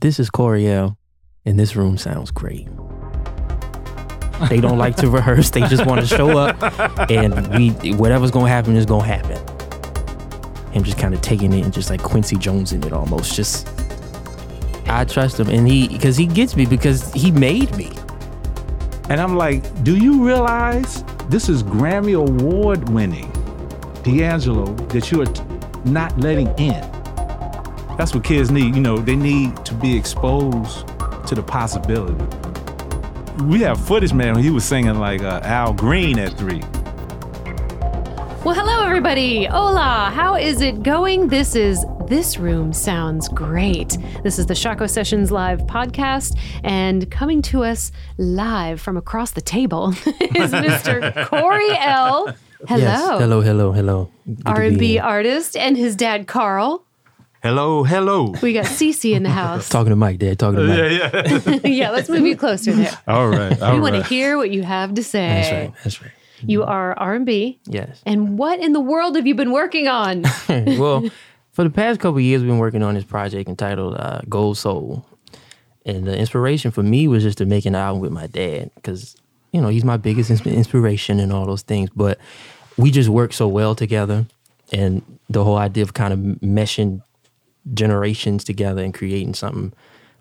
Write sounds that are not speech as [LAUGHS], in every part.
This is Coreyel, and this room sounds great. They don't like to [LAUGHS] rehearse. They just want to show up, and we whatever's gonna happen is gonna happen. Him just kind of taking it and just like Quincy Jones in it almost. Just I trust him, and he because he gets me because he made me. And I'm like, do you realize this is Grammy Award winning D'Angelo that you are t- not letting in? That's what kids need. You know, they need to be exposed to the possibility. We have footage, man. He was singing like uh, Al Green at three. Well, hello, everybody. Hola. How is it going? This is This Room Sounds Great. This is the Shockoe Sessions Live podcast, and coming to us live from across the table [LAUGHS] is Mr. Coreyel Hello. Yes. Hello. Hello. Hello. Good R&B artist and his dad Carl. Hello, hello. We got Cece in the house. [LAUGHS] Talking to Mike, Dad. Talking to Mike. yeah. yeah, [LAUGHS] yeah, let's move you closer there. All right. [LAUGHS] All We want to hear what you have to say. That's right. That's right. You are R&B. Yes. And what in the world have you been working on? well, for the past couple of years, we've been working on this project entitled uh, Gold Soul. And the inspiration for me was just to make an album with my dad because, you know, he's my biggest inspiration and all those things. But we just work so well together. And the whole idea of kind of meshing generations together and creating something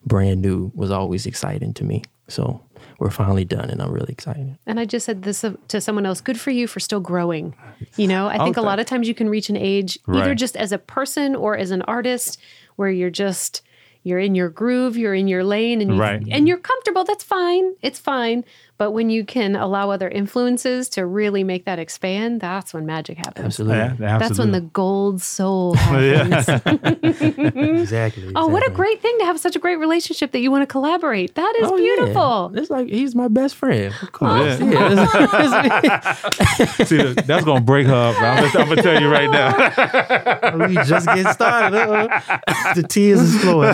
brand new was always exciting to me. So we're finally done, and I'm really excited. And I just said this to someone else good for you for still growing. You know, I think a lot of times you can reach an age either just as a person or as an artist where you're just you're in your groove, you're in your lane and you, Right. and you're comfortable. That's fine. It's fine. But when you can allow other influences to really make that expand, that's when magic happens. Absolutely. Yeah, That's when the gold soul [LAUGHS] happens. [LAUGHS] exactly. Oh, what a great thing to have such a great relationship that you want to collaborate. That is Oh, yeah. beautiful. It's like he's my best friend. Of course. Oh, yeah. Yeah. [LAUGHS] See, that's gonna break her up. I'm gonna, tell you right now. we just get started. Uh-oh. the tears is flowing.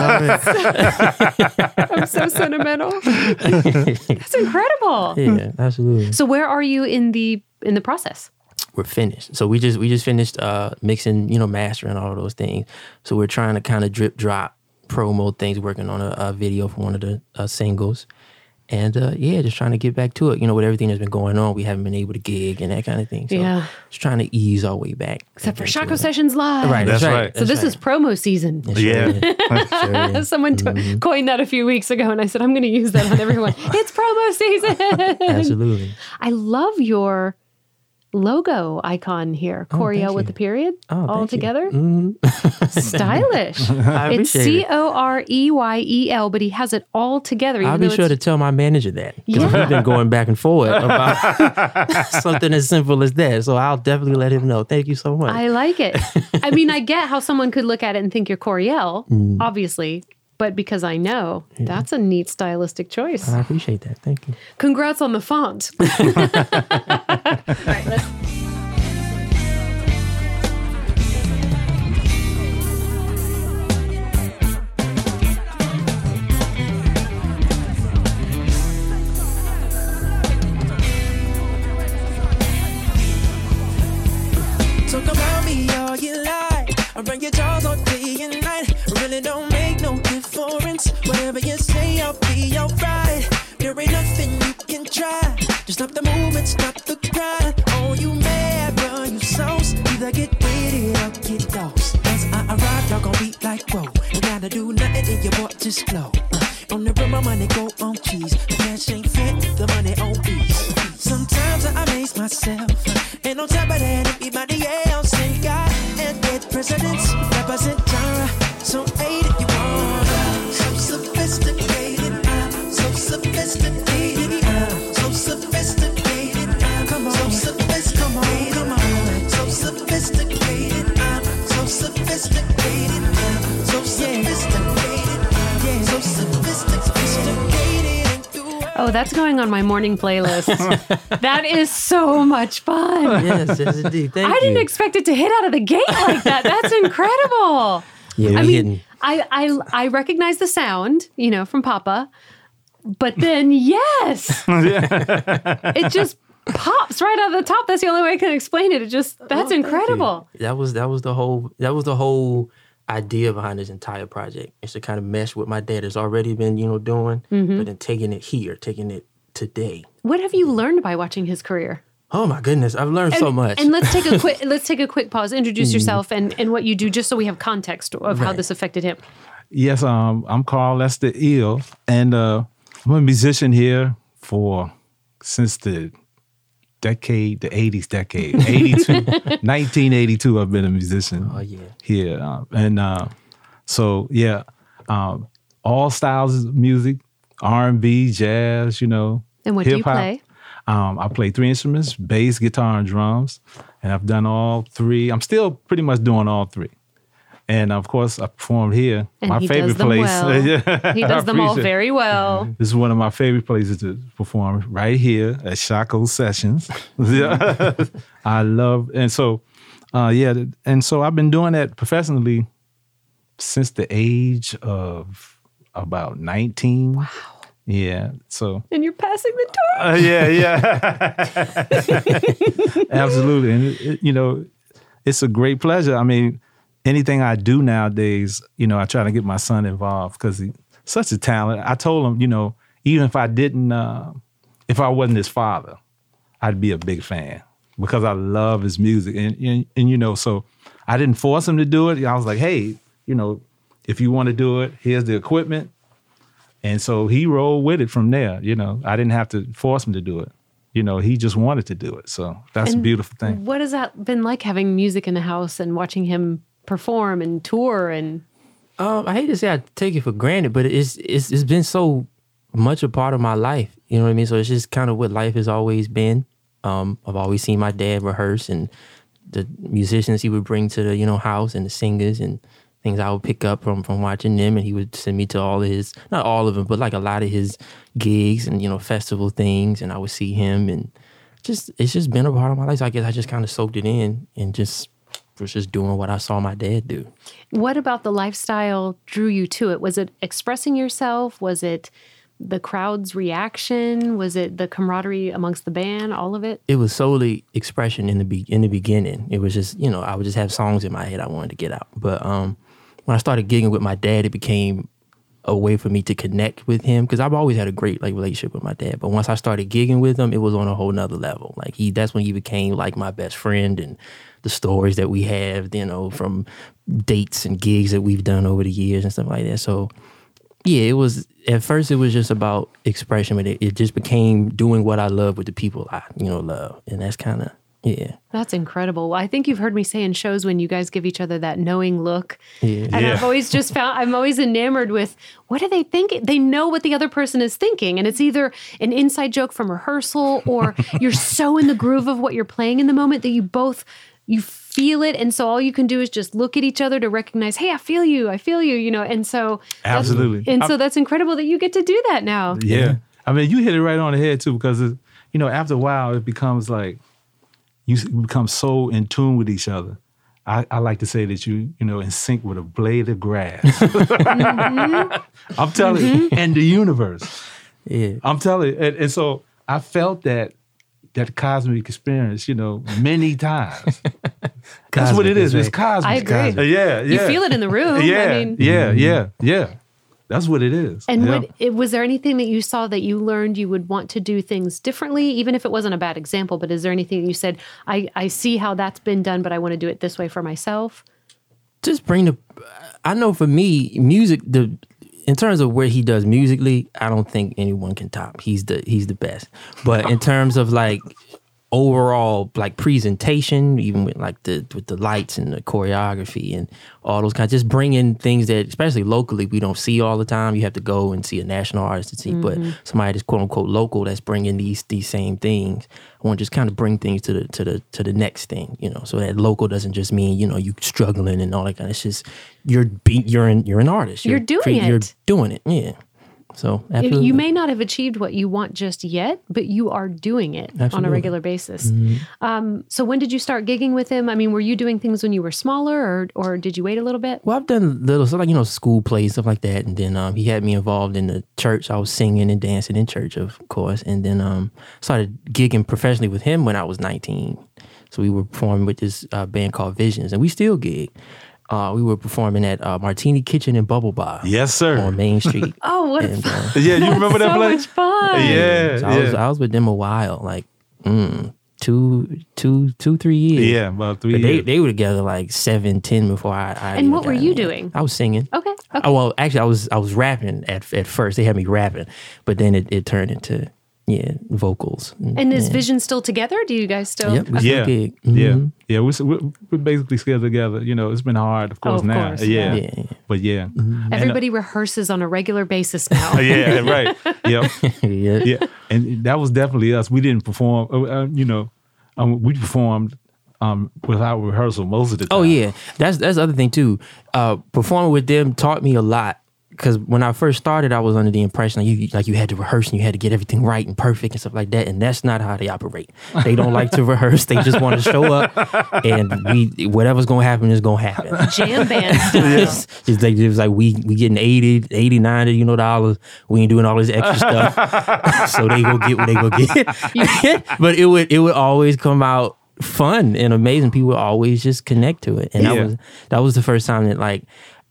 I'm so sentimental. That's incredible. Yeah, absolutely. So where are you in the in the process? We're finished. So we just we just finished uh, mixing, you know, mastering all of those things. So we're trying to kind of drip drop promo things, working on a, a video for one of the uh, singles. And uh, yeah, just trying to get back to it. You know, with everything that's been going on, we haven't been able to gig and that kind of thing. So Yeah. just trying to ease our way back. Except for into Shockoe. Sessions Live. Right, That's that's, right. right. So this is promo season. Yeah. [LAUGHS] yeah. [LAUGHS] Someone t- coined that a few weeks ago, and I said I'm going to use that on everyone. [LAUGHS] it's promo season. Absolutely. I love your logo icon here, Coreyel thank with you. the period Oh, all thank you. together. Mhm. [LAUGHS] Stylish. It's appreciate C it. O R E Y E L, but he has it all together. I'll even be though sure to tell my manager that because Yeah. we've been going back and forth [LAUGHS] about [LAUGHS] something as simple as that. So I'll definitely let him know. Thank you so much. I like it. I mean, I get how someone could look at it and think you're Coreyel, Mm. obviously, but because I know, that's a neat stylistic choice. I appreciate that. Thank you. Congrats on the font. All [LAUGHS] right, let's- Talk about me all you like. I bring your jaws all day and night. Really don't Whatever you say, I'll be alright. There ain't nothing you can try. Just stop the movement, stop my morning playlist. [LAUGHS] that is so much fun. Yes, yes, indeed. Thank I didn't expect it to hit out of the gate like that. That's [LAUGHS] incredible. yeah, I mean, hitting. I, I I recognize the sound, you know, from Papa, but then [LAUGHS] yes, it just pops right out of the top. That's the only way I can explain it. It just that's Oh, thank you. incredible. That was that was the whole that was the whole idea behind this entire project is to kind of mesh what my dad has already been, you know, doing, Mm-hmm. but then taking it here, taking it today. What have you learned by watching his career? Oh my goodness, I've learned so much. And let's take a [LAUGHS] quick let's take a quick pause. Introduce yourself and, and what you do, just so we have context of how this affected him. Yes, um, I'm Carl Lester Eel, and uh, I'm a musician here for since the decade, the 80s decade, [LAUGHS] 82, 1982. I've been a musician. Oh, yeah. here, uh, and uh, so yeah, um, all styles of music, R&B, jazz, you know. And what do you play? Um, I play three instruments: bass, guitar, and drums. And I've done all three. I'm still pretty much doing all three. And of course, I performed here. And my he favorite place. well. [LAUGHS] He does them all very well. This is one of my favorite places to perform, right here at Shockoe Sessions. [LAUGHS] [LAUGHS] I love, and so, uh, yeah, and so I've been doing that professionally since the age of about 19. Wow. Yeah, so And you're passing the torch. uh, yeah, yeah, [LAUGHS] absolutely, and it, it- you know, it's a great pleasure. I mean, anything I do nowadays, you know, I try to get my son involved because he's such a talent. I told him, you know, even if I didn't, uh, if I wasn't his father, I'd be a big fan because I love his music, and, and and you know, so I didn't force him to do it. I was like, hey, you know, if you want to do it, here's the equipment. And so he rolled with it from there. You know, I didn't have to force him to do it. You know, he just wanted to do it. So that's a beautiful thing. What has that been like having music in the house and watching him perform and tour and Um, I hate to say I take it for granted, but it's it's it's been so much a part of my life. You know what I mean? So it's just kind of what life has always been. Um, I've always seen my dad rehearse and the musicians he would bring to the you know house and the singers and things I would pick up from from watching them, and he would send me to all of his not all of them, but like a lot of his gigs and you know festival things, and I would see him and just it's just been a part of my life. So I guess I just kind of soaked it in and just was just doing what I saw my dad do. what about the lifestyle drew you to it? Was it expressing yourself? Was it the crowd's reaction? Was it the camaraderie amongst the band? All of it? it was solely expression in the be- in the beginning. It was just you know I would just have songs in my head I wanted to get out. But um, when I started gigging with my dad, it became a way for me to connect with him because I've always had a great like relationship with my dad. But once I started gigging with him, it was on a whole nother level. Like he, that's when he became like my best friend and the stories that we have, you know, from dates and gigs that we've done over the years and stuff like that. So yeah, it was at first it was just about expression, but it, it just became doing what I love with the people I, you know, love. And that's kind of yeah. That's incredible. Well, I think you've heard me say in shows when you guys give each other that knowing look. Yeah. And Yeah. I've always just found, I'm always enamored with what do they think? They know what the other person is thinking. And it's either an inside joke from rehearsal or [LAUGHS] you're so in the groove of what you're playing in the moment that you both, you feel it. And so all you can do is just look at each other to recognize, hey, I feel you. I feel you, you know? And so, Absolutely. And so that's incredible that you get to do that now. Yeah. I mean, you hit it right on the head too, because it, you know, after a while, it becomes like you become so in tune with each other. I, I like to say that you, you know, in sync with a blade of grass. [LAUGHS] I'm telling you, and the universe. Yeah. I'm telling you, and, and so I felt that that cosmic experience, you know, many times. [LAUGHS] That's what it is. is It's cosmic. I agree. Uh, Yeah, yeah. You feel it in the room. Yeah, I mean, yeah, yeah, yeah. That's what it is. And yeah. what, was there anything that you saw that you learned you would want to do things differently, even if it wasn't a bad example? But is there anything that you said, I, I see how that's been done, but I want to do it this way for myself? just bring the I know for me, music the in terms of where he does musically, I don't think anyone can top. He's the he's the best. But in terms of like overall like presentation, even with like the with the lights and the choreography and all those kinds, just bringing things that especially locally we don't see all the time. You have to go and see a national artist to see, but mm-hmm. somebody that's quote unquote local that's bringing these these same things. I want to just kind of bring things to the to the to the next thing, you know. So that local doesn't just mean you know you struggling and all that kind of. It's just you're be, you're an you're an artist. You're doing it. You're doing it. Yeah. So You- absolutely. You may not have achieved what you want just yet, but you are doing it on a regular basis. Um, so when did you start gigging with him? I mean, were you doing things when you were smaller, or or did you wait a little bit? Well, I've done little stuff like you know school plays stuff like that, and then um, he had me involved in the church. I was singing and dancing in church, of course, and then um, started gigging professionally with him when I was nineteen. So we were performing with this uh, band called Visions, and we still gig. Uh, we were performing at uh, Martini Kitchen and Bubble Bar Yes, sir. on Main Street. [LAUGHS] Oh, what and, uh, yeah, you remember that so place? much fun. Yeah, so I was. I was with them a while, like mm, two, two, two, three years. Yeah, about three But they years. they were together like seven, ten before I. I And even what were you in. doing? I was singing. Okay. okay. Oh, well, actually, I was I was rapping at at first. They had me rapping, but then it, it turned into yeah vocals. And is yeah. Vision still together? Do you guys still? Yep, we yeah, gig. yeah, yeah. We're, we're, we're basically still together. You know, it's been hard, of course, of now. course, yeah. yeah. yeah. but yeah, And, uh, Everybody rehearses on a regular basis now. [LAUGHS] yeah, right. Yep. [LAUGHS] yeah. yeah, and that was definitely us. We didn't perform. uh, uh, you know, um, we performed um, without rehearsal most of the time. Oh yeah, that's that's the other thing too. Uh, performing with them taught me a lot because when I first started, I was under the impression like you like you had to rehearse and you had to get everything right and perfect and stuff like that, and that's not how they operate. They don't like to [LAUGHS] rehearse; they just want to show up, and we whatever's gonna happen is gonna happen. Jam band [LAUGHS] style. It's, it's like it was like we we getting 80, 80, 90, you know, dollars. We ain't doing all this extra stuff. [LAUGHS] so they go get what they go get. but it would it would always come out fun and amazing. People would always just connect to it. And that was that was the first time that like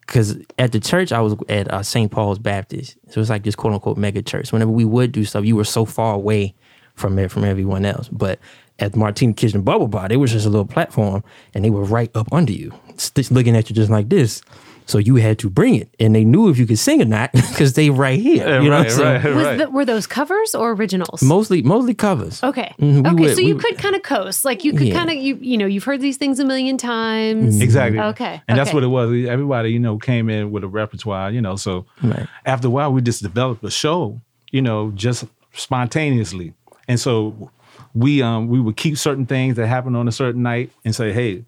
because at the church I was at uh, St. Paul's Baptist, so it's like this quote unquote mega church. Whenever we would do stuff, you were so far away from it from everyone else. But at Martini Kitchen Bubble Bar, it was just a little platform, and they were right up under you, st- looking at you just like this. So you had to bring it, and they knew if you could sing or not [LAUGHS] because they right here. Yeah, you know right, what I'm saying? right, Was the, were those covers or originals? Mostly, mostly covers. Okay. Mhm, okay. would- so you we- could kind of coast, like you could Yeah. kind of you you know you've heard these things a million times. Exactly. Okay, And that's what it was. Everybody, you know, came in with a repertoire, you know. So Right. after a while, we just developed a show, you know, just spontaneously. And so we um we would keep certain things that happened on a certain night and say, hey,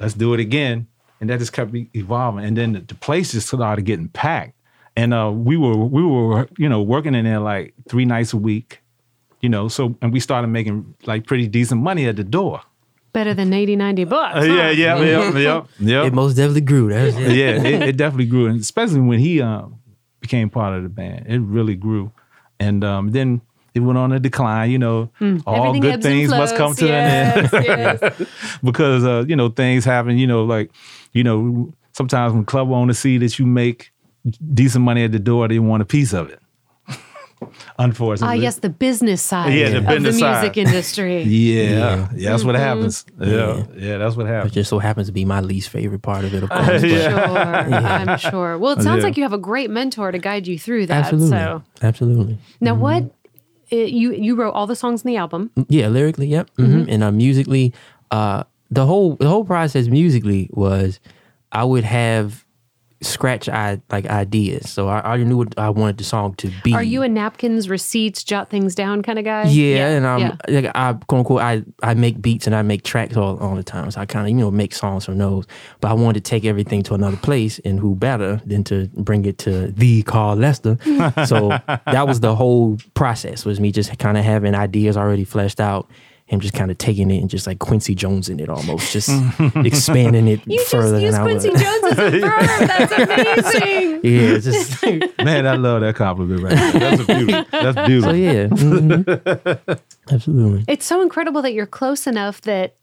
let's do it again. And that just kept evolving. And then the, the place just started getting packed. And uh, we were we were you know working in there like three nights a week, you know. So and we started making like pretty decent money at the door. Better than 80, 90 bucks. Uh, huh? yeah, yeah, yeah, yeah, yeah. It most definitely grew. That's it. yeah, it, it definitely grew, and especially when he um, became part of the band, it really grew. And um, then it went on a decline. You know, all Hmm. Everything good ebbs and things must come to yes, an end yes. [LAUGHS] because uh, you know things happen. You know, like you know sometimes when club owners see that you make decent money at the door, they want a piece of it. [LAUGHS] Ah, Unfortunately, yes, the business side Yeah, the of business the music side. [LAUGHS] industry. Yeah, Yeah. yeah, that's what happens. Yeah, Yeah. yeah, that's what happens. It just so happens to be my least favorite part of it, of course. I'm but sure. [LAUGHS] I'm sure. Well, it sounds Yeah. like you have a great mentor to guide you through that. Absolutely. So Absolutely. now, what uh, you you wrote all the songs in the album? Yeah, lyrically, yep. hmm And uh, musically, uh, the whole the whole process musically was I would have scratch I like ideas. So I already knew what I wanted the song to be. Are you a napkins, receipts, jot things down kind of guy? Yeah, and I'm yeah. like I quote unquote I, I make beats and I make tracks all, all the time. So I kind of you know make songs from those. But I wanted to take everything to another place, and who better than to bring it to the Carl Lester? [LAUGHS] so that was the whole process. Was me just kind of having ideas already fleshed out. Him just kind of taking it and just like Quincy Jones in it almost, just [LAUGHS] expanding it You further just use than I Quincy would. Jones as a [LAUGHS] verb. That's amazing. [LAUGHS] Yeah, just Man, I love that compliment right there. That's a beautiful. That's so beautiful. yeah, mhm. absolutely. It's so incredible that you're close enough that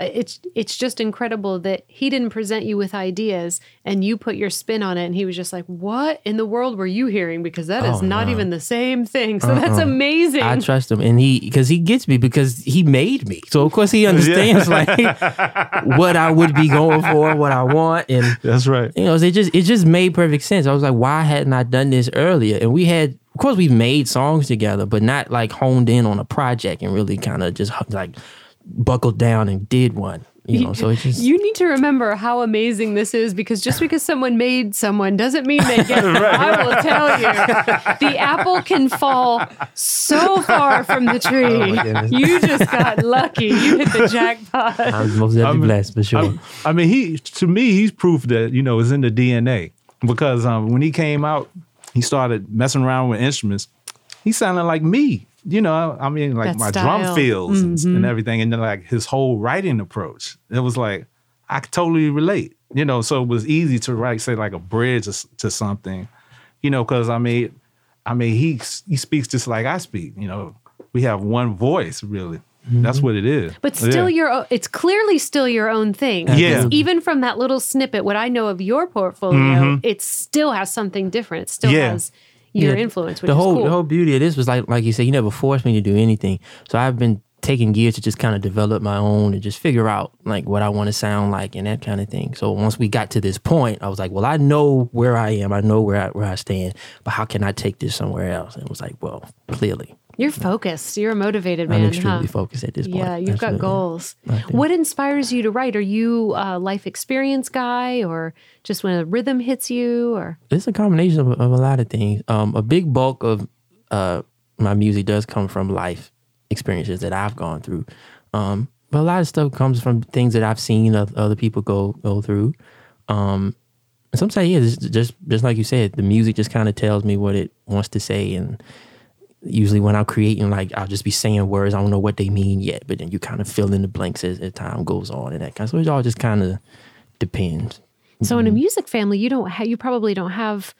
Uh, it's it's just incredible that he didn't present you with ideas and you put your spin on it and he was just like, "What in the world were you hearing?" Because that is Oh, not no. even the same thing. So that's Uh-uh. amazing. I trust him, and he because he gets me because he made me. So of course he [LAUGHS] understands like [LAUGHS] what I would be going for, what I want, and That's right. you know it just it just made perfect sense. I was like, why hadn't I done this earlier? And we had, of course, we've made songs together, but not like honed in on a project and really kind of just like buckled down and did one. You know, so it's just you need to remember how amazing this is because just because someone made someone doesn't mean they get [LAUGHS] it. I will tell you, the [LAUGHS] apple can fall so far from the tree. goodness. you just got [LAUGHS] lucky. You hit the jackpot. I was most definitely I'm- blessed for sure. I, I mean, he to me, he's proof that you know it's in the DNA because um, when he came out, he started messing around with instruments. He sounded like me, you know. I mean, like That my style. drum fills and, and everything, and then like his whole writing approach. It was like I could totally relate, you know. So it was easy to write, say like a bridge to, something, you know, because I mean, I mean, he he speaks just like I speak, you know. We have one voice, really. That's what it is. But still, Yeah. your o- it's clearly still your own thing. Yeah. Even from that little snippet, what I know of your portfolio, it still has something different. It still Mm-hmm. Yeah. has your Yeah, influence, which the is whole cool. the whole beauty of this was like like you said, you never forced me to do anything. So I've been taking years to just kind of develop my own and just figure out like what I want to sound like and that kind of thing. So once we got to this point, I was like, well, I know where I am, I know where I, where I stand, but how can I take this somewhere else? And it was like, well, clearly, You're focused. You're a motivated man. I'm extremely huh? focused at this point. Yeah, you've got goals. What inspires you to write? Are you a life experience guy, or just when a rhythm hits you, or It's a combination of, of a lot of things. Um, a big bulk of uh, my music does come from life experiences that I've gone through. Um, but a lot of stuff comes from things that I've seen other people go go through. Um, and sometimes, yeah, just just like you said, the music just kind of tells me what it wants to say, and usually when I'm creating, like I'll just be saying words, I don't know what they mean yet, but then you kind of fill in the blanks as, as time goes on and that kind. Of, so it all just kind of depends. so? Mm-hmm. In a music family, you don't. Ha- you probably don't have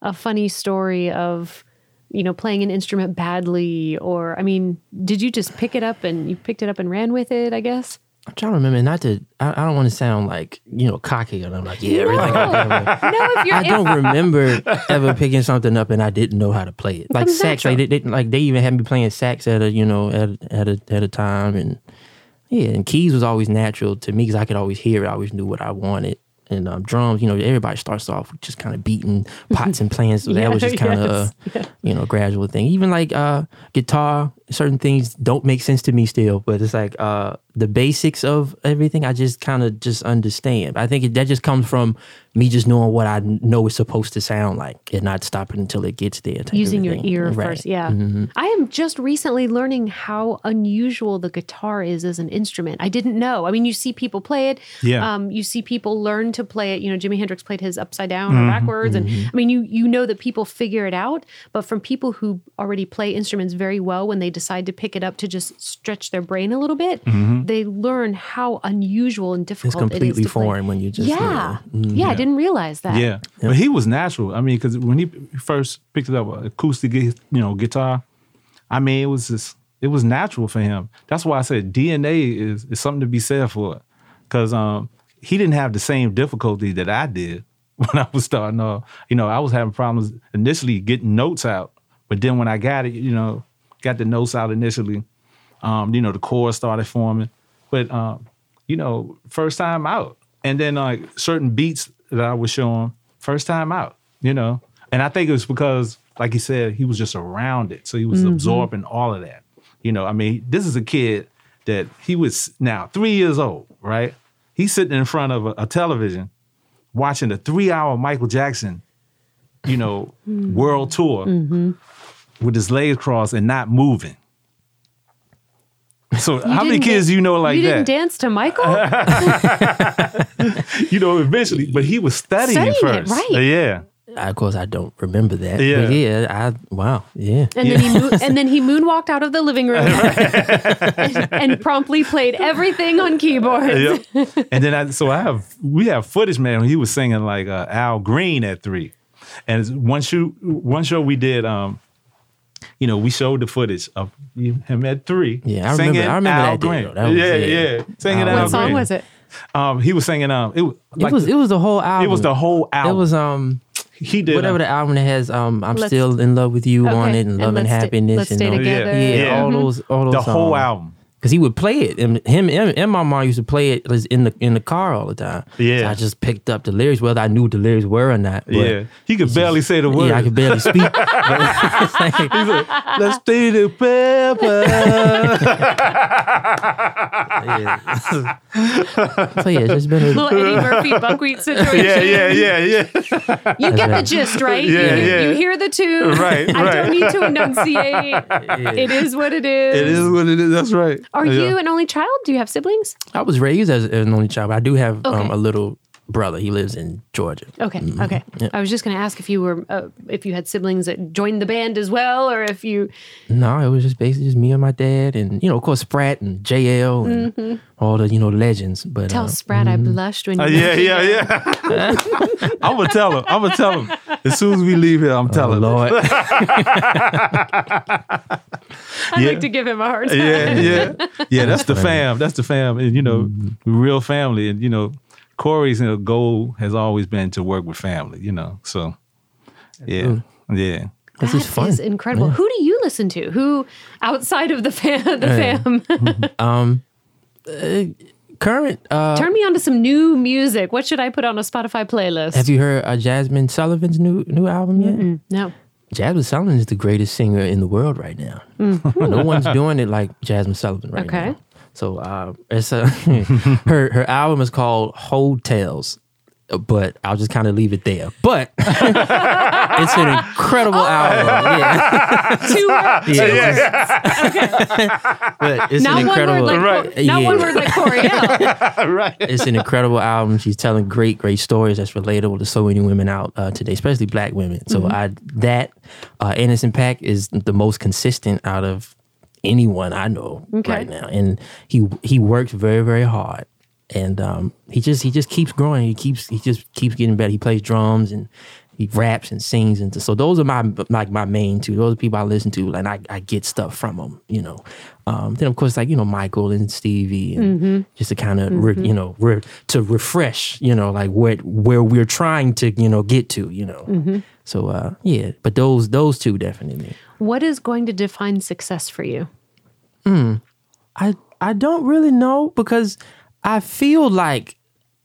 a funny story of you know playing an instrument badly, or I mean, did you just pick it up and you picked it up and ran with it? I guess. I'm trying to remember not to. I, I don't want to sound like you know cocky, and I'm like, yeah, everything. I, No, if you're I don't remember ever picking something up and I didn't know how to play it. Like sax, like they, they like they even had me playing sax at a you know at at a at a time, and yeah, and keys was always natural to me because I could always hear it. I always knew what I wanted. And um, drums, you know, everybody starts off with just kind of beating [LAUGHS] pots and plans. So Yeah, that was just kind of yes, a, you know, gradual thing. Even like uh, guitar, certain things don't make sense to me still, but it's like uh, the basics of everything. I just kind of just understand. I think it, that just comes from me just knowing what I know is supposed to sound like, and not stopping until it gets there. type of using your ear Right. first. Yeah. Mm-hmm. I am just recently learning how unusual the guitar is as an instrument. I didn't know. I mean, you see people play it. Yeah. Um, you see people learn to play it. You know, Jimi Hendrix played his upside down Mm-hmm. or backwards. And I mean, you you know that people figure it out. But from people who already play instruments very well, when they decide to pick it up to just stretch their brain a little bit, they learn how unusual and Mm-hmm. It's difficult it is completely to play. foreign when you just Yeah. you know, yeah. I didn't realize that. Yeah, but he was natural. I mean, because when he first picked it up, acoustic, you know, guitar. I mean, it was just it was natural for him. That's why I said DNA is is something to be said for it, because um, he didn't have the same difficulty that I did [LAUGHS] when I was starting off. You know, I was having problems initially getting notes out, but then when I got it, you know, got the notes out initially, um, you know, the chords started forming. But um, you know, first time out, and then like certain beats that I was showing, first time out, you know, and I think it was because, like he said, he was just around it, so he was absorbing all of that. You know, I mean, this is a kid that he was now three years old, right? He's sitting in front of a, a television watching a three-hour Michael Jackson, you know, world tour with his legs crossed and not moving. So You how many kids dan- you know like you that? didn't dance to Michael? [LAUGHS] you know, eventually, but he was studying, Studying it, first. right. Uh, yeah. Of course, I don't remember that. Yeah. But yeah, I wow, yeah. And then he mo- and then he moonwalked out of the living room [LAUGHS] and, and promptly played everything on keyboard. Yep. and then I, so I have, we have footage, man. He was singing like uh, Al Green at three. And it's one shoot, one show we did, um, you know, we showed the footage of him at three. Yeah, I singing remember- I remember Al that Green. though. That was- yeah, yeah. yeah, singing Al Al What song Green. was it? Um, he was singing. Um, it was It was it was the whole album. it was the whole album. It was um he did whatever um, the album that has um I'm Let's- still in love with you on it and and love and Let's Stay- happiness Let's and Stay all- Together. yeah, Yeah. all those all those the whole album. Cause he would play it, and him, him and my mom used to play it was in the in the car all the time. Yeah. so I just picked up the lyrics, whether I knew what the lyrics were or not. But yeah, he could barely say the word. yeah, I could barely speak. [LAUGHS] [LAUGHS] but like- Let's do the paper. yeah. [LAUGHS] so yeah, it's just been a, Little Eddie Murphy buckwheat situation. yeah, yeah, yeah, yeah. You get the gist, right? Yeah, you, yeah. you hear the tune. Right, right. I don't need to enunciate. It is what it is. It is what it is. That's right. Are Yeah. you an only child? Do you have siblings? I was raised as an only child. But I do have um, a little brother. He lives in Georgia. Okay, okay. I was just going to ask if you were uh, if you had siblings that joined the band as well, or if you. No, it was just basically just me and my dad, and you know, of course, Sprat and JL and all the you know legends. But Tell uh, Sprat I blushed when you. Uh, yeah, yeah, yeah. [LAUGHS] I'm gonna tell him. I'm gonna tell him as soon as we leave here. I'm oh, telling him. Lord, [LAUGHS] I Yeah. like to give him a hard time. yeah, yeah, [LAUGHS] yeah. That's the fam. That's the fam, and you know, real family. And you know, Corey's you know, goal has always been to work with family. You know, so yeah, yeah. This is fun. is incredible. Who do you listen to? Who outside of the fam? The fam. [LAUGHS] Um current, uh, Turn me on to some new music. What should I put on a Spotify playlist? have you heard uh, Jazmine Sullivan's new new album yet? no. Jazmine Sullivan is the greatest singer in the world right now. no one's doing it like Jazmine Sullivan right now. Okay. now. So uh, it's a, [LAUGHS] her her album is called Heaux Tales, but I'll just kind of leave it there. But [LAUGHS] it's an incredible album. Yeah, Two [LAUGHS] words. yeah. but it's Not an one word incredible. like Cor- not Yeah. one word like Coreyel. right. it's an incredible album. She's telling great, great stories that's relatable to so many women out uh, today, especially black women. So Mm-hmm. I that uh, Innocent Pack is the most consistent out of anyone I know Okay. right now, and he he works very, very hard, and um, he just he just keeps growing. He keeps he just keeps getting better. He plays drums and. He raps and sings, and so those are my like my main two. Those are people I listen to, and I, I get stuff from them, you know. Um, then of course like you know Michael and Stevie, and just to kind of re, you know re, to refresh, you know, like where where we're trying to you know get to, you know. So uh, yeah, but those those two definitely. What is going to define success for you? I I don't really know because I feel like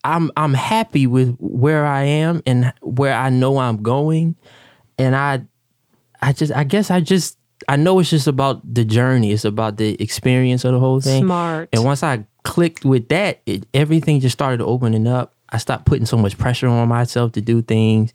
I'm I'm happy with where I am and where I know I'm going, and I I just I guess I just I know it's just about the journey. It's about the experience of the whole thing. Smart. And once I clicked with that, it, everything just started opening up. I stopped putting so much pressure on myself to do things.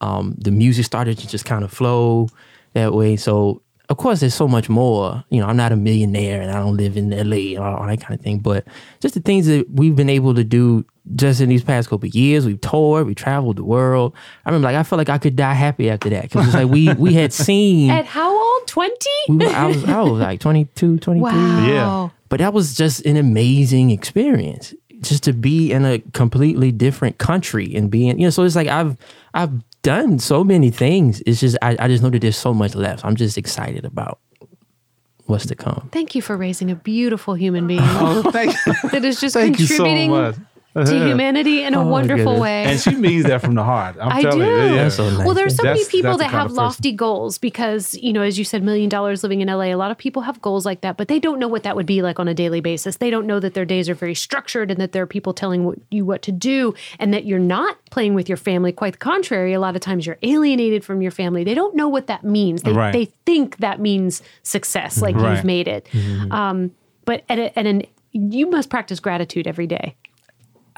Um, the music started to just kind of flow that way. So of course, there's so much more. You know, I'm not a millionaire and I don't live in LA and all, all that kind of thing. But just the things that we've been able to do just in these past couple of years, we've toured, we traveled the world. I remember, like, I felt like I could die happy after that because it's like we we had seen. [LAUGHS] At how old? 20? we I was I was like 22, 23. Wow. Yeah. But that was just an amazing experience. Just to be in a completely different country and being, you know, so it's like I've I've done so many things. It's just I, I just know that there's so much left. I'm just excited about what's to come. Thank you for raising a beautiful human being Oh, thank, [LAUGHS] that is just [LAUGHS] thank you so contributing much. [LAUGHS] to humanity in a Oh, wonderful way. And she means that from the heart. I'm I telling do. you. Yeah, yeah. That's so nice. Well, there's so many people that have lofty goals because, you know, as you said, million dollars living in LA, a lot of people have goals like that, but they don't know what that would be like on a daily basis. They don't know that their days are very structured and that there are people telling what, you what to do and that you're not playing with your family. Quite the contrary, a lot of times you're alienated from your family. They don't know what that means. They, Right. they think that means success, like Right. you've made it. Um, but at, a, at an, you must practice gratitude every day.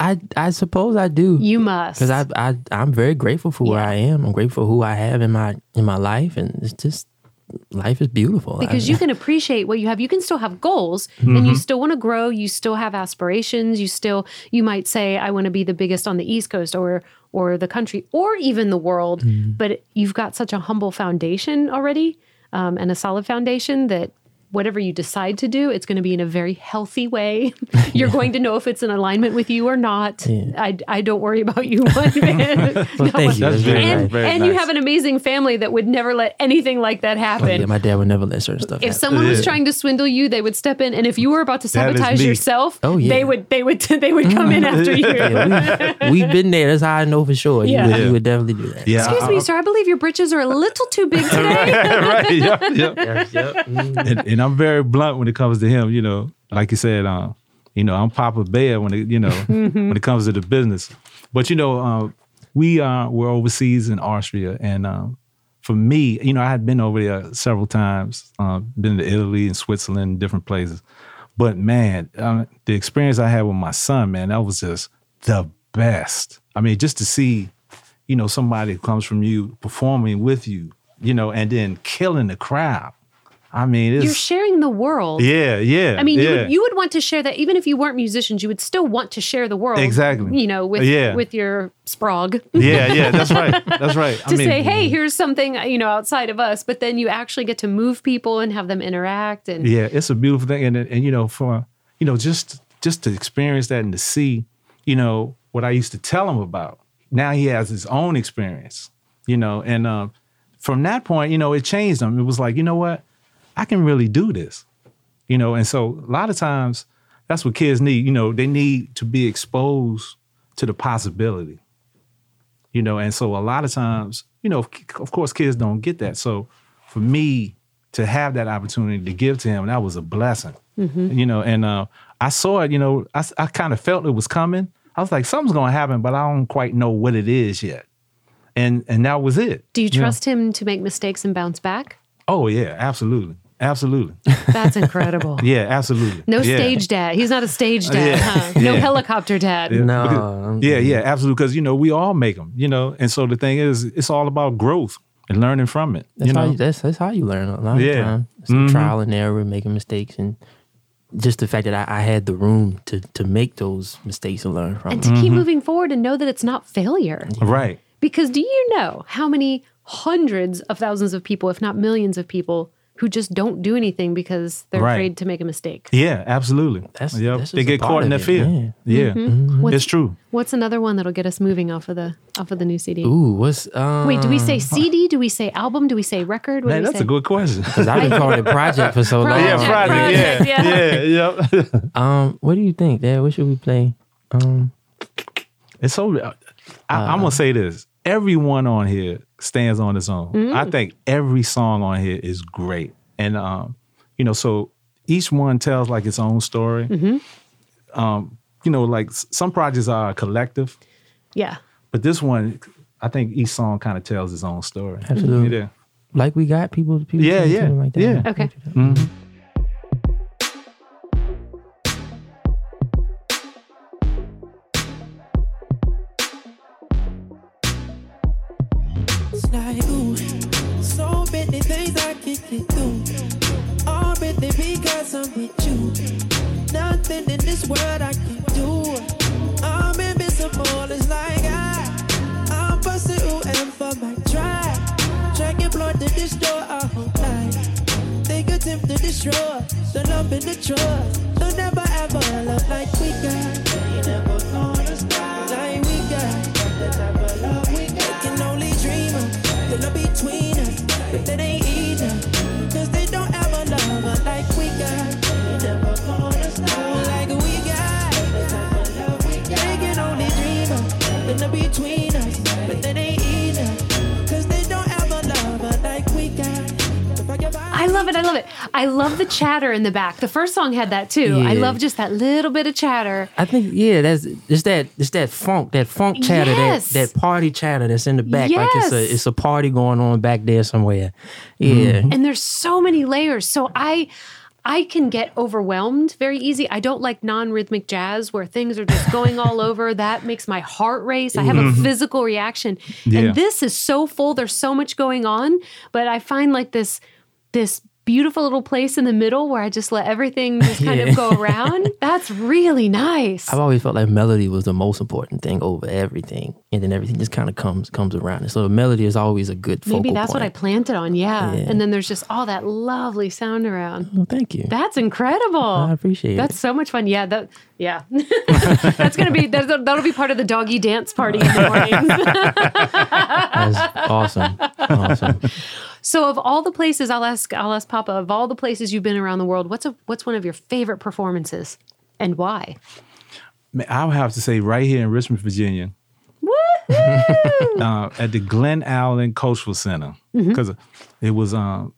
I I suppose I do. You must. because I, I I'm very grateful for where Yeah. I am. I'm grateful for who I have in my in my life, and it's just life is beautiful. because I, you can appreciate what you have you can still have goals and Mm-hmm. you still want to grow you still have aspirations you still you might say i want to be the biggest on the east coast or or the country or even the world Mm-hmm. but you've got such a humble foundation already um, and a solid foundation that whatever you decide to do it's going to be in a very healthy way [LAUGHS] you're going to know if it's in alignment with you or not I, I don't worry about you [LAUGHS] one bit well, thank you. That's That's very very nice. and, Very and you have an amazing family that would never let anything like that happen Yeah, my dad would never let certain stuff. if happen. someone was trying to swindle you, they would step in, and if you were about to sabotage yourself, Oh, yeah. they would they would [LAUGHS] they would come in after you. Yeah, we, we've been there. That's how I know for sure. You, Yeah. would, Yeah. you would definitely do that. Yeah. Excuse me, sir. I believe your britches are a little too big today. right. Yep, yep. Yep, yep. Mm. and, and I'm very blunt when it comes to him. You know, like you said, um, you know, I'm Papa Bear when it, you know, [LAUGHS] when it comes to the business. But you know, uh, we uh, were overseas in Austria, and um, for me, you know, I had been over there several times. Uh, been to Italy and Switzerland, different places. But man, um, the experience I had with my son, man, that was just the best. I mean, just to see, you know, somebody who comes from you performing with you, you know, and then killing the crowd. I mean, it's You're sharing the world. yeah, yeah. I mean, yeah. you, would, you would want to share that even if you weren't musicians, you would still want to share the world. Exactly. You know, with Yeah. with your sprog. [LAUGHS] yeah, yeah. That's right. That's right. [LAUGHS] to say, hey, here's something you know outside of us, but then you actually get to move people and have them interact and yeah, it's a beautiful thing, and and you know, for you know, just just to experience that and to see, you know, what I used to tell him about. Now he has his own experience, you know, and um, from that point, you know, it changed him. It was like, you know what, I can really do this. You know, and so a lot of times that's what kids need. You know, they need to be exposed to the possibility. You know, and so a lot of times, you know, of course, kids don't get that. So for me to have that opportunity to give to him, that was a blessing. You know, and uh, I saw it. You know, I, I kind of felt it was coming. I was like, something's going to happen, but I don't quite know what it is yet. And and that was it. Do you know? trust him to make mistakes and bounce back? Oh yeah, absolutely, absolutely. That's incredible. [LAUGHS] Yeah, absolutely. No yeah. stage dad. He's not a stage dad, Yeah. huh? No Yeah. helicopter dad. No, Because- yeah, yeah, absolutely. Because you know we all make them, you know, and so the thing is, it's all about growth and learning from it. That's you how know, you, that's that's how you learn a lot Yeah. of time. It's Mhm. trial and error, making mistakes, and just the fact that I, I had the room to to make those mistakes and learn from. And them. to keep moving forward and know that it's not failure. right? Because do you know how many hundreds of thousands of people, if not millions of people, who just don't do anything because they're Right. afraid to make a mistake? Yeah, absolutely. That's- Yep. that's they get caught in of their it, fear. Yeah, Mm-hmm. What's- it's true. What's another one that'll get us moving off of the off of the new CD? Ooh, what's um, Wait, do we say CD? Do we say album? Do we say record? What do Man, we that's say? a good question. Because I've been calling it project for so long. Yeah, Friday. project, Yeah, yeah. yeah, yep. [LAUGHS] Um, what do you think, Dad? What should we play? Um, It's so. I, I'm gonna say this. Everyone on here stands on its own. Mm. I think every song on here is great, and um, you know, so each one tells like its own story. Mm-hmm. Um, you know, like some projects are a collective, Yeah. but this one, I think each song kind of tells its own story. Absolutely. Yeah. like we got people, people Yeah, yeah, like that. yeah. Okay. It's All really because I'm with you. Nothing in this world I can do. I'm invisible, it's like I, I'm busting whoever might try. Dragon blood to destroy our whole life. They attempt to destroy the love and the trust. They'll never ever love like we got. Never gonna stop like we got. They can only dream of between us, but that ain't enough. Love it. I love it. I love the chatter in the back. The first song had that too. I love just that little bit of chatter. I think yeah, that's it's that it's that funk, that funk chatter, Yes. that that party chatter that's in the back, like it's Yes. a it's a party going on back there somewhere. Yeah, mm-hmm. and there's so many layers so i i can get overwhelmed very easy i don't like non-rhythmic jazz where things are just going all [LAUGHS] over that makes my heart race i have a mm-hmm. physical reaction Yeah. and this is so full there's so much going on but i find like this this beautiful little place in the middle where i just let everything just kind Yeah. of go around [LAUGHS] that's really nice I've always felt like melody was the most important thing over everything, and then everything just kind of comes comes around. And so the melody is always a good focal maybe that's what i planted on yeah. Yeah. and then there's just all that lovely sound around Well, thank you. That's incredible. I appreciate That's it. so much fun. Yeah, that yeah. [LAUGHS] [LAUGHS] that's gonna be that's, that'll be part of the doggy dance party in the mornings. That's awesome, awesome. So, of all the places, I'll ask I'll ask Papa. Of all the places you've been around the world, what's a what's one of your favorite performances, and why? Man, I would have to say right here in Richmond, Virginia, [LAUGHS] uh, at the Glen Allen Cultural Center, because it was um,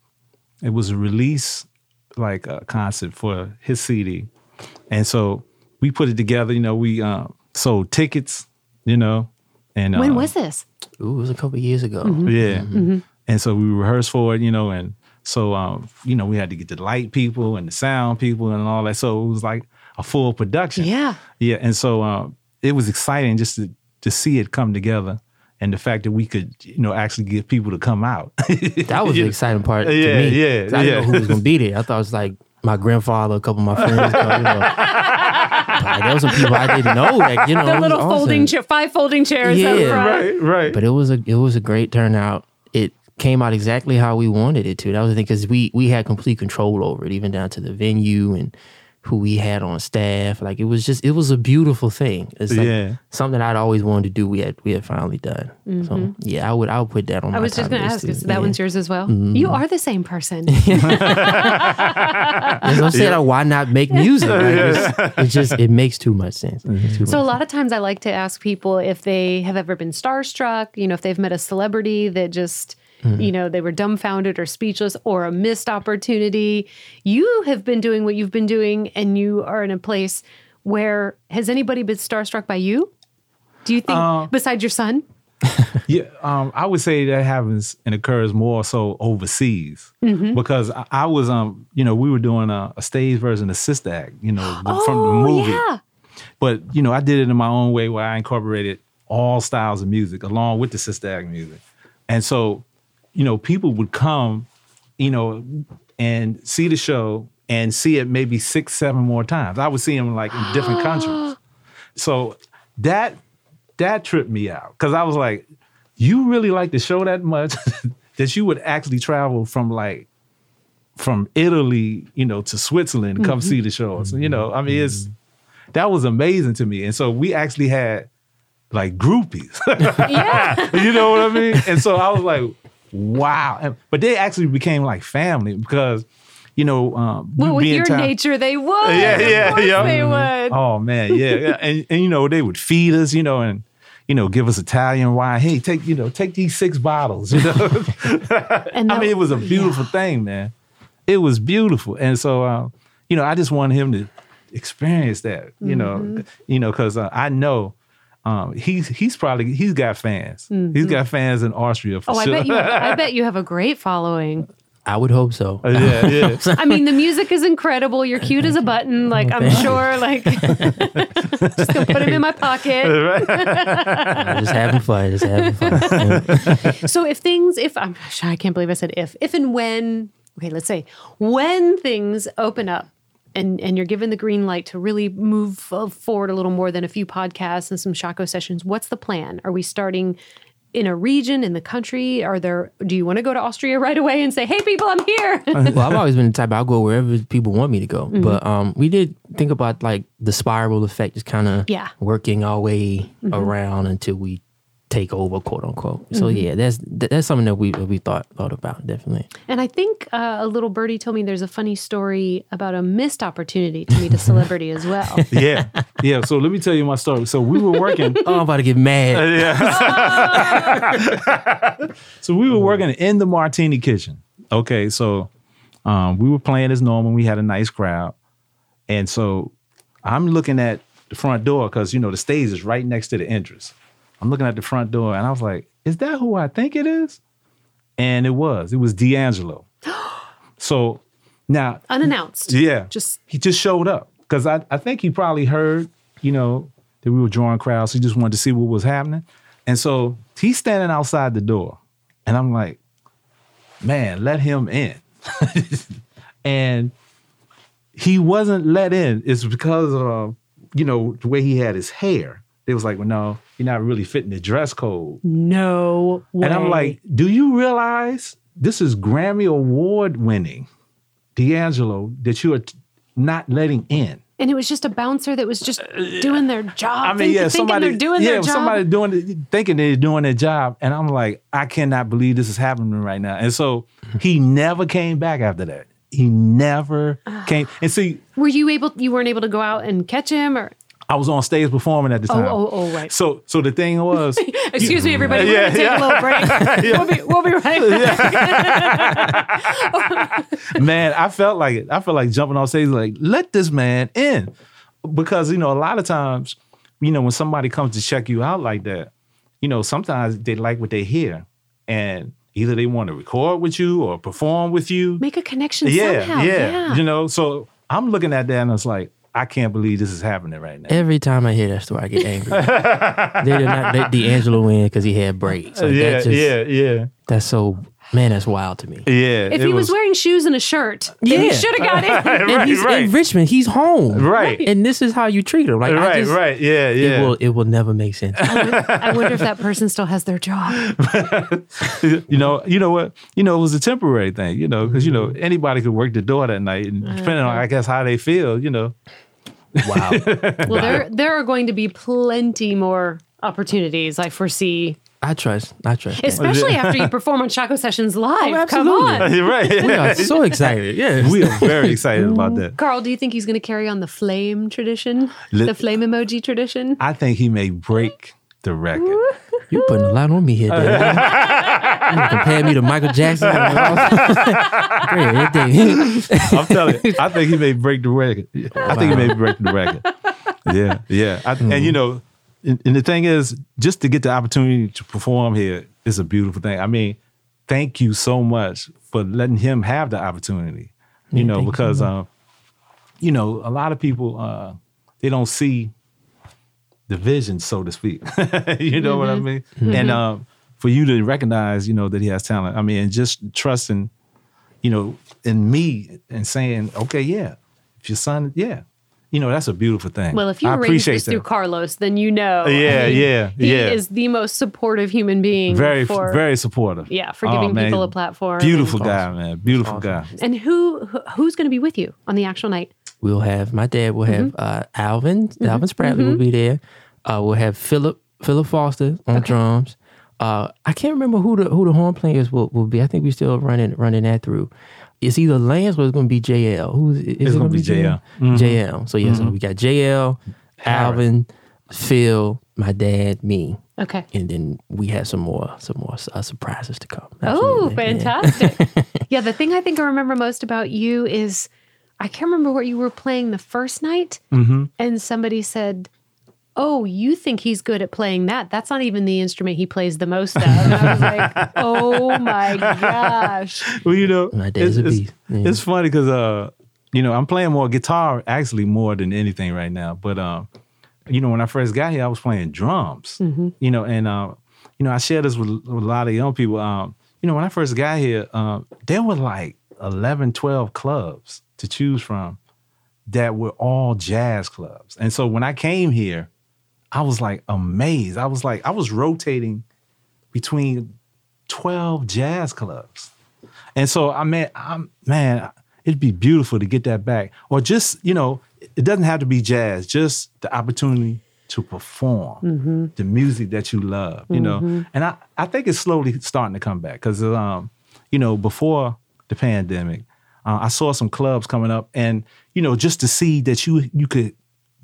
it was a release like a concert for his CD, and so we put it together. You know, we uh, sold tickets. You know, and When uh, was this? Ooh, it was a couple years ago. yeah. And so we rehearsed for it, you know, and so um, you know, we had to get the light people and the sound people and all that. So it was like a full production. Yeah. Yeah. And so um, it was exciting just to to see it come together and the fact that we could, you know, actually get people to come out. [LAUGHS] That was the exciting part to Yeah, me. yeah, 'Cause I didn't yeah. know who was gonna be there. I thought it was like my grandfather, a couple of my friends. you know. [LAUGHS] Like, there were some people I didn't know. Like you know, The it was little folding awesome. chair, five folding chairs Yeah. right, right. But it was a it was a great turnout. It came out exactly how we wanted it to. That was the thing because we we had complete control over it, even down to the venue and who we had on staff. Like it was just it was a beautiful thing. It's like Yeah. something I'd always wanted to do. We had we had finally done. So yeah, I would I would put that on. Mm-hmm. I my was just going to list ask, too. is that Yeah. one's yours as well? Mm-hmm. You are the same person. As I said, like, why not make music? Like, it's, it just it makes too much sense. It makes too So a much lot of times I like to ask people if they have ever been starstruck, you know, if they've met a celebrity that just, Mm-hmm. you know, they were dumbfounded or speechless or a missed opportunity. You have been doing what you've been doing and you are in a place where has anybody been starstruck by you? Do you think Uh, besides your son? [LAUGHS] Yeah, um, I would say that happens and occurs more so overseas Mm-hmm. because I, I was, um, you know, we were doing a, a stage version of Sister Act, you know, the- from the movie. Oh, yeah. But you know, I did it in my own way where I incorporated all styles of music along with the Sister Act music, and so, you know, people would come, you know, and see the show and see it maybe six, seven more times. I would see them like in different [GASPS] countries. So that that tripped me out because I was like, you really like the show that much [LAUGHS] that you would actually travel from like from Italy, you know, to Switzerland to come mm-hmm. see the show. So, you know, I mean, it's mm-hmm. that was amazing to me. And so we actually had like groupies. [LAUGHS] Yeah. you know what I mean? And so I was like, wow. And, but they actually became like family because, you know, um, well, with your nature, they would. Yeah, yeah, yeah. They would. Oh man, yeah, yeah. And, and you know, they would feed us, you know, and you know, give us Italian wine. Hey, take, you know, take these six bottles, you know. [LAUGHS] And I mean, it was a beautiful thing, man. It was beautiful. And so uh, you know, I just wanted him to experience that, you Mm-hmm. know, you know, because uh, I know um, he's he's probably he's got fans. He's got fans in Austria for Mm-hmm. Oh, I bet you. I bet [LAUGHS] you have a great following. I would hope so. yeah, yeah. [LAUGHS] I mean, the music is incredible. You're cute as a button. Like I'm sure. Like [LAUGHS] just gonna put him in my pocket. I just having fun. Just having fun. Yeah. So if things, if I'm, I can't believe I said if, if and when. Okay, let's say when things open up. And, and you're given the green light to really move forward a little more than a few podcasts and some Shockoe sessions. What's the plan? Are we starting in a region in the country? Are there? Do you want to go to Austria right away and say, "Hey, people, I'm here"? [LAUGHS] well, I've always been the type I'll go wherever people want me to go. Mm-hmm. But um, we did think about like the spiral effect, just kind of Yeah. Mm-hmm. working our way around until we take over, quote unquote. So Mm-hmm. yeah, that's that's something that we we thought thought about definitely. And I think uh, a little birdie told me there's a funny story about a missed opportunity to meet a celebrity as well. [LAUGHS] yeah, yeah. So let me tell you my story. So we were working. [LAUGHS] Oh, I'm about to get mad. [LAUGHS] So we were working in the Martini Kitchen. Okay, so um, we were playing as normal. We had a nice crowd, and so I'm looking at the front door because you know the stage is right next to the entrance. I'm looking at the front door, and I was like, "Is that who I think it is?" And it was. It was D'Angelo. [GASPS] so now, Unannounced. yeah, Just- he just showed up because I, I think he probably heard, you know, that we were drawing crowds. He just wanted to see what was happening. And so he's standing outside the door. And I'm like, man, let him in. [LAUGHS] and he wasn't let in. It's because of, you know, the way he had his hair. They was like, well, no, you're not really fitting the dress code. No way. And I'm like, do you realize this is Grammy Award winning D'Angelo that you are t- not letting in? and it was just a bouncer that was just doing their job. I mean, think- yeah, thinking somebody, they're doing yeah, their job. somebody doing it, thinking they're doing their job, and I'm like, I cannot believe this is happening right now. And so he never came back after that. He never came. And see, Were you able? You weren't able to go out and catch him, or I was on stage performing at the oh, time. oh, oh, right. So, so the thing was, [LAUGHS] Excuse me, everybody. We're Yeah, gonna take yeah. a little break. [LAUGHS] We'll be we'll be right back. [LAUGHS] man, I felt like it. I felt like jumping on stage, like let this man in, because you know a lot of times, you know when somebody comes to check you out like that, you know sometimes they like what they hear, and either they want to record with you or perform with you. Make a connection yeah, somehow. yeah, Yeah. You know, so I'm looking at that and it's like I can't believe this is happening right now. Every time I hear that story, I get angry. [LAUGHS] they did not let D'Angelo win because he had braids. Like, yeah, that just, yeah, yeah. That's so Man, that's wild to me. Yeah. If he was, wearing shoes and a shirt, then he Yeah. should have got [LAUGHS] in. and Right, he's right. in Richmond. He's home. Right. And this is how you treat him. Like I right, just, right. Yeah, It yeah. will it will never make sense. I wonder if that person still has their job. [LAUGHS] you know, you know what? You know, it was a temporary thing, you know, because you know, anybody could work the door that night and uh, depending on I guess how they feel, you know. Wow. [LAUGHS] Well, there there are going to be plenty more opportunities. I foresee, I trust. I trust. that. especially after you perform on Shockoe Sessions oh, live. Come absolutely. on, right. We are so excited. [LAUGHS] Yeah. we are very excited about that. [LAUGHS] Carl. Do you think he's going to carry on the flame tradition, Let- the flame emoji tradition? I think he may break the record. [LAUGHS] You're putting a lot on me here, Dad. [LAUGHS] you compare me to Michael Jackson. [LAUGHS] I'm telling you, I think he may break the record. I think he may break the record. Yeah, yeah. I, And you know, and, and the thing is, just to get the opportunity to perform here is a beautiful thing. I mean, thank you so much for letting him have the opportunity. You know, thank you because um, you know, a lot of people uh, they don't see the vision, so to speak. [LAUGHS] you know what I mean? And um, for you to recognize, you know, that he has talent. I mean, and just trusting, you know, in me and saying, okay, yeah, if your son, yeah, you know, that's a beautiful thing. Well, if you I arrange appreciate this through that. Carlos, then you know. Yeah, yeah, he yeah. is the most supportive human being. very, for, very supportive. Yeah, for Oh, giving man, people a platform. Beautiful and- guy, man. Beautiful guy. And who who- who's going to be with you on the actual night? We'll have my dad. We'll have Mm-hmm. uh, Alvin. Alvin Spratley will be there. Uh, we'll have Philip Philip Foster on drums. Uh, I can't remember who the who the horn players will, will be. I think we're still running running that through. It's either Lance or it's going to be JL. Who's is It's it gonna be JL. Mm-hmm. JL. So yeah, so we got JL, Alvin, Phil, my dad, me, Okay. and then we have some more some more uh, surprises to come. Oh, Absolutely. Yeah. fantastic. [LAUGHS] yeah, the thing I think I remember most about you is I can't remember what you were playing the first night. Mm-hmm. And somebody said, Oh, you think he's good at playing that? That's not even the instrument he plays the most of. And I was like, [LAUGHS] Oh my gosh. Well, you know, My dad's it's, it's- Yeah. it's funny because uh, you know, I'm playing more guitar actually more than anything right now. But um, you know, when I first got here, I was playing drums. You know, and uh, you know, I share this with, with a lot of young people. Um, you know, when I first got here, um, there were like 11, 12 clubs to choose from that were all jazz clubs. And so when I came here, I was like amazed. I was like, I was rotating between 12 jazz clubs. And so I mean, I'm man, it'd be beautiful to get that back. Or just, you know, it doesn't have to be jazz, just the opportunity to perform the music that you love, you know. And I, I think it's slowly starting to come back because um, you know, before the pandemic, uh, I saw some clubs coming up and, you know, just to see that you you could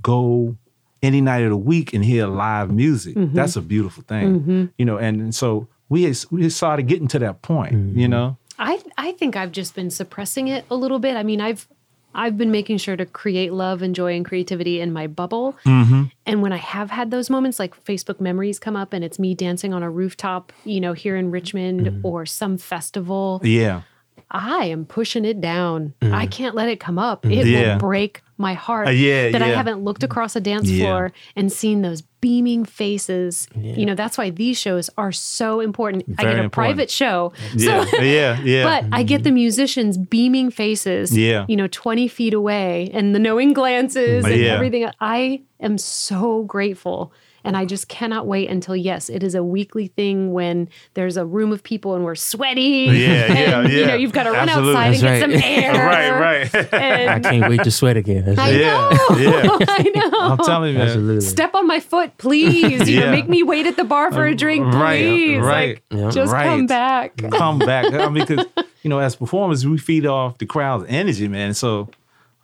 go any night of the week and hear live music. Mm-hmm. That's a beautiful thing. Mm-hmm. You know, and, and so we had, we started getting to that point, you mm-hmm. know. I I think I've just been suppressing it a little bit. I mean, I've I've been making sure to create love and joy and creativity in my bubble. And when I have had those moments, like Facebook memories come up and it's me dancing on a rooftop, you know, here in Richmond or some festival, Yeah. I am pushing it down. Mm-hmm. I can't let it come up. Mm-hmm. It Yeah. will break my heart Uh, yeah, that I haven't looked across a dance Yeah. floor and seen those beaming faces. You know, that's why these shows are so important. I get a important. private show. Yeah. So [LAUGHS] yeah. Yeah. but I get the musicians beaming faces, Yeah. you know, 20 feet away and the knowing glances mm-hmm. and Yeah. everything. I am so grateful. And I just cannot wait until, yes, it is a weekly thing when there's a room of people and we're sweaty. Yeah, yeah, [LAUGHS] and, You know, you've got to run Absolutely. outside and That's get some air. [LAUGHS] right, right. I can't wait to sweat again. That's I right. Know. yeah. [LAUGHS] I know. I'm telling you, man. Absolutely. Step on my foot, please. You know, Yeah. make me wait at the bar for a uh, drink, please. right, Like, just right. come back. come back. I mean, because you know, as performers, we feed off the crowd's energy, man. So,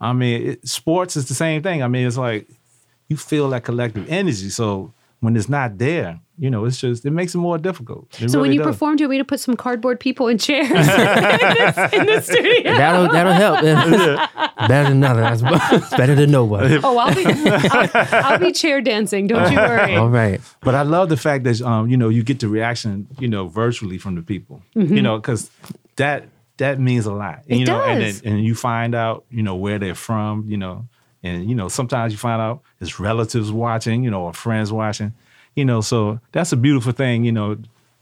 I mean, it, sports is the same thing. I mean, it's like you feel that collective energy. So when it's not there, you know, it's just it makes it more difficult. It So when you does. perform, do you want me to put some cardboard people in chairs [LAUGHS] in, the, in the studio? That'll that'll help. [LAUGHS] better than nothing. That's it's [LAUGHS] better than nobody. Oh, I'll be, I'll, I'll be chair dancing. Don't you worry. All right. But I love the fact that um, you know, you get the reaction, you know, virtually from the people. You know, because that that means a lot. Mm-hmm. It you know, and does. then- and you find out, you know, where they're from, you know, and you know, sometimes you find out it's relatives watching, you know, or friends watching, you know. So that's a beautiful thing, you know,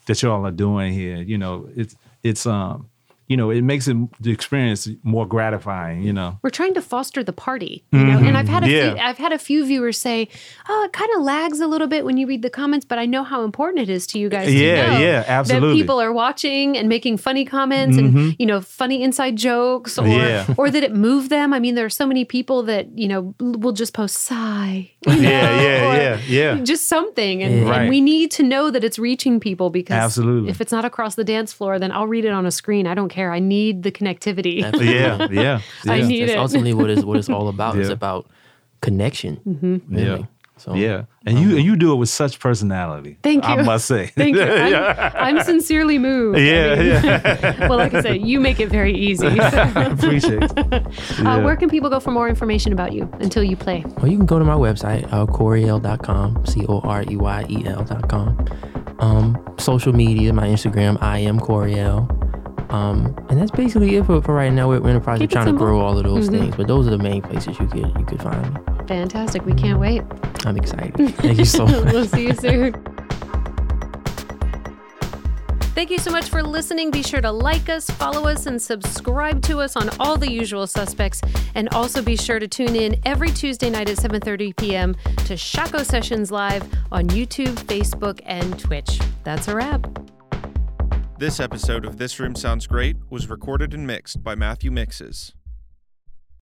that y'all are doing here. You know, it's it's um you know it makes it the experience more gratifying. You know. we're trying to foster the party, you know. And I've had a Yeah. few, I've had a few viewers say, "Oh, it kind of lags a little bit when you read the comments," but I know how important it is to you guys. to Yeah, know yeah, That absolutely. people are watching and making funny comments and mm-hmm. you know funny inside jokes, or Yeah. or that it moved them. I mean, there are so many people that you know will just post sigh. you Yeah, know, yeah, [LAUGHS] or yeah, yeah. Just something, and, Yeah. Right. and we need to know that it's reaching people because Absolutely. if it's not across the dance floor, then I'll read it on a screen. I don't care. I need the connectivity. Yeah, yeah, I need That's it. ultimately what it's what it's all about. It's about connection. Mm-hmm. really. Yeah. So Yeah, and you and you do it with such personality. Thank you. I you. must say. Thank you. [LAUGHS] I'm, I'm sincerely moved. I Yeah, mean, yeah. [LAUGHS] well, like I said, you make it very easy. I [LAUGHS] appreciate it. Uh, where can people go for more information about you until you play? Well, you can go to my website, uh, coreyel.com, C O R E Y E L.com. Um, social media, my Instagram, I am Coreyel. Um, and that's basically it for, for right now. We're, we're in Keep project it trying to grow all of those Mhm. things, but those are the main places you could you could find me. Fantastic. We can't wait. I'm excited. [LAUGHS] Thank you so much. we'll see you soon. [LAUGHS] Thank you so much for listening. Be sure to like us, follow us, and subscribe to us on all the usual suspects. And also be sure to tune in every Tuesday night at 7:30 p.m. to Shockoe Sessions Live on YouTube, Facebook, and Twitch. That's a wrap. This episode of This Room Sounds Great was recorded and mixed by Matthew Mixes.